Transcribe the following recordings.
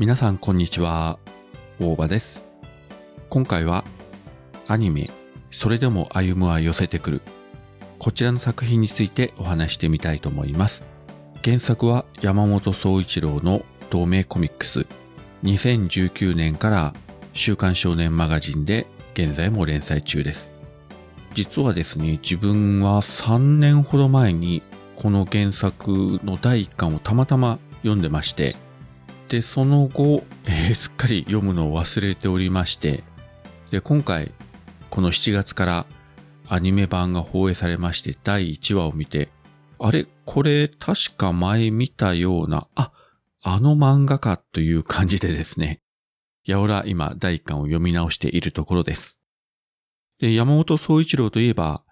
皆さんこんにちは、大場です。今回はアニメ、それでも歩むは寄せてくる。こちらの作品についてお話してみたいと思います。原作は山本総一郎の同名コミックス。2019年から週刊少年マガジンで現在も連載中です。実はですね、自分は3年ほど前にこの原作の第1巻をたまたま読んでまして、で、その後、えーすっかり読むのを忘れておりまして、で、今回、この7月からアニメ版が放映されまして、第1話を見て、あれこれ確か前見たような、あ、あの漫画かという感じでですね、やおら今第1巻を読み直しているところです。で、山本総一郎といえば、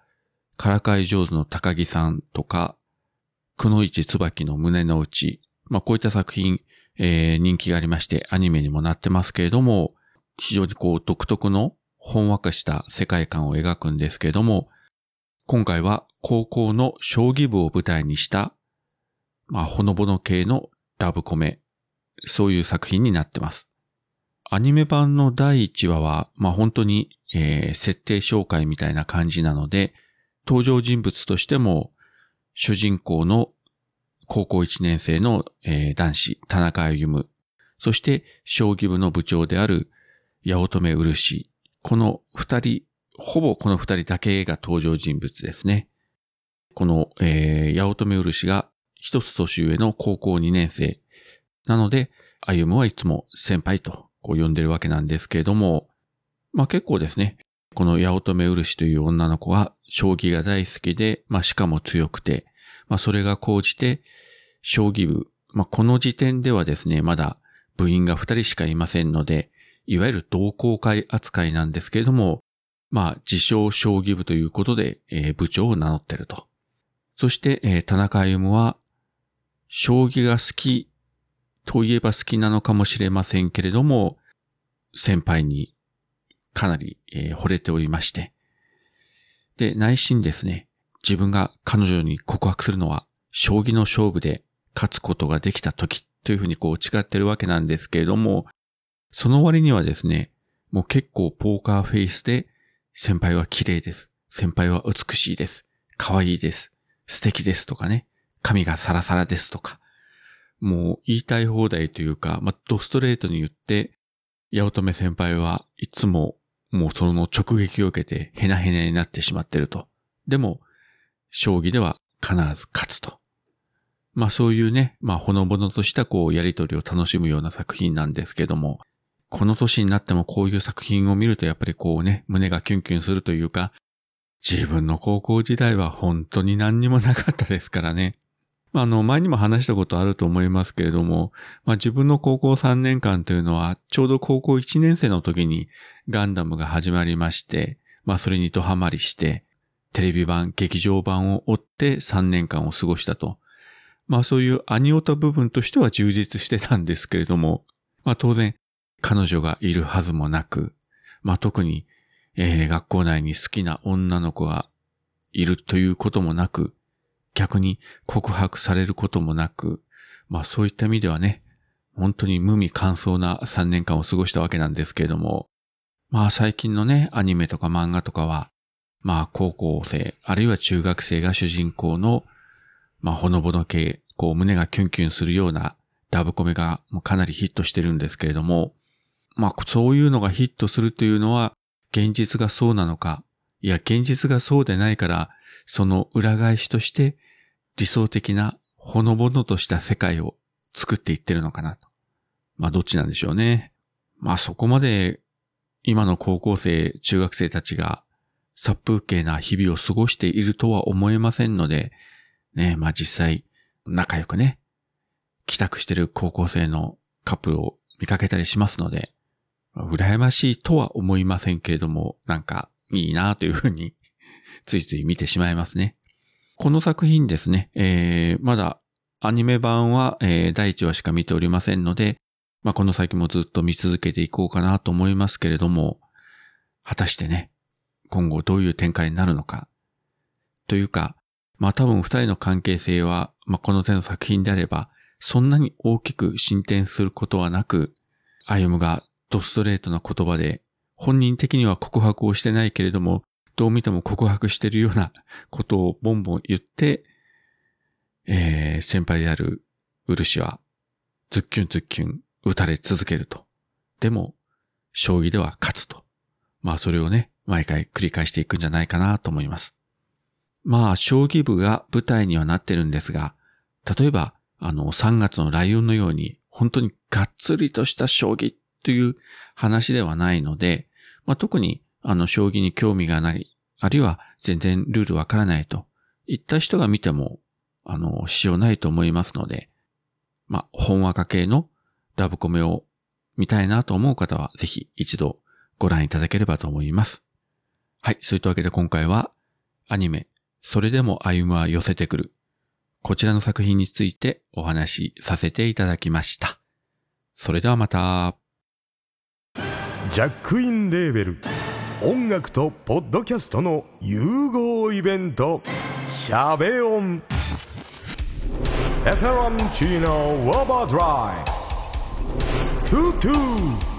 からかい上手の高木さんとか、くのいち椿の胸の内、まあこういった作品、えー人気がありましてアニメにもなってますけれども、非常にこう独特のほんわかした世界観を描くんですけれども、今回は高校の将棋部を舞台にした、まあほのぼの系のラブコメ、そういう作品になってます。アニメ版の第1話は、まあ本当に、えー設定紹介みたいな感じなので、登場人物としても、主人公の高校1年生の、男子、田中歩夢、そして将棋部の部長である八乙女漆、この二人、ほぼこの二人だけが登場人物ですね。この、えー八乙女漆が一つ年上の高校2年生。なので、歩夢はいつも先輩とこう呼んでるわけなんですけれども、まあ結構ですね、この八乙女漆という女の子は将棋が大好きで、まあしかも強くて、まあそれが高じて、将棋部、まあこの時点ではですね、まだ部員が二人しかいませんので、いわゆる同好会扱いなんですけれども、まあ自称将棋部ということで、えー部長を名乗ってると。そして、えー田中歩夢は、将棋が好きといえば好きなのかもしれませんけれども、先輩にかなり、えー惚れておりまして。で、内心ですね、自分が彼女に告白するのは、将棋の勝負で勝つことができた時というふうにこう誓ってるわけなんですけれども、その割にはですね、もう結構ポーカーフェイスで、先輩は綺麗です。先輩は美しいです。可愛いです。素敵ですとかね。髪がサラサラですとか。もう言いたい放題というか、まあ、ドストレートに言って、八乙女先輩はいつももうその直撃を受けてヘナヘナになってしまってると。でも、将棋では必ず勝つと。まあそういうね、まあほのぼのとしたこうやりとりを楽しむような作品なんですけども、この年になってもこういう作品を見るとやっぱりこうね、胸がキュンキュンするというか、自分の高校時代は本当に何にもなかったですからね。まあ、あの、前にも話したことあると思いますけれども、まあ自分の高校3年間というのは、ちょうど高校1年生の時にガンダムが始まりまして、まあそれにドハマりして、テレビ版、劇場版を追って3年間を過ごしたと。まあそういうアニオタ部分としては充実してたんですけれども、まあ当然彼女がいるはずもなく、まあ特に、えー学校内に好きな女の子がいるということもなく、逆に告白されることもなく、まあそういった意味ではね、本当に無味乾燥な3年間を過ごしたわけなんですけれども、まあ最近のね、アニメとか漫画とかは、まあ高校生、あるいは中学生が主人公の、まあほのぼの系、こう胸がキュンキュンするようなラブコメがもうかなりヒットしてるんですけれども、まあそういうのがヒットするというのは現実がそうなのか、いや現実がそうでないから、その裏返しとして理想的なほのぼのとした世界を作っていってるのかなと。まあどっちなんでしょうね。まあそこまで今の高校生、中学生たちが殺風景な日々を過ごしているとは思えませんので、ね、まあ実際仲良くね、帰宅してる高校生のカップルを見かけたりしますので、羨ましいとは思いませんけれども、なんかいいなというふうについつい見てしまいますね。この作品ですね、えー、まだアニメ版は、えー第1話しか見ておりませんので、まあ、この先もずっと見続けていこうかなと思いますけれども、果たしてね、今後どういう展開になるのか。というか、まあ多分二人の関係性は、まあこの手の作品であれば、そんなに大きく進展することはなく、歩がドストレートな言葉で、本人的には告白をしてないけれども、どう見ても告白してるような ことをボンボン言って、えー、先輩である漆は、ズッキュンズッキュン打たれ続けると。でも、将棋では勝つと。まあそれをね、毎回繰り返していくんじゃないかなと思います。まあ、将棋部が舞台にはなってるんですが、例えば、あの、3月のライオンのように、本当にがっつりとした将棋という話ではないので、まあ、特に、あの、将棋に興味がない、あるいは全然ルールわからないといった人が見ても、あの、しようないと思いますので、まあ、本話家系のラブコメを見たいなと思う方は、ぜひ一度ご覧いただければと思います。はい。そういったわけで今回は、アニメ、それでも歩むは寄せてくる。こちらの作品についてお話しさせていただきました。それではまた。ジャックインレーベル音楽とポッドキャストの融合イベントシャベオンエフェロンチーノウォーバードライトゥトゥー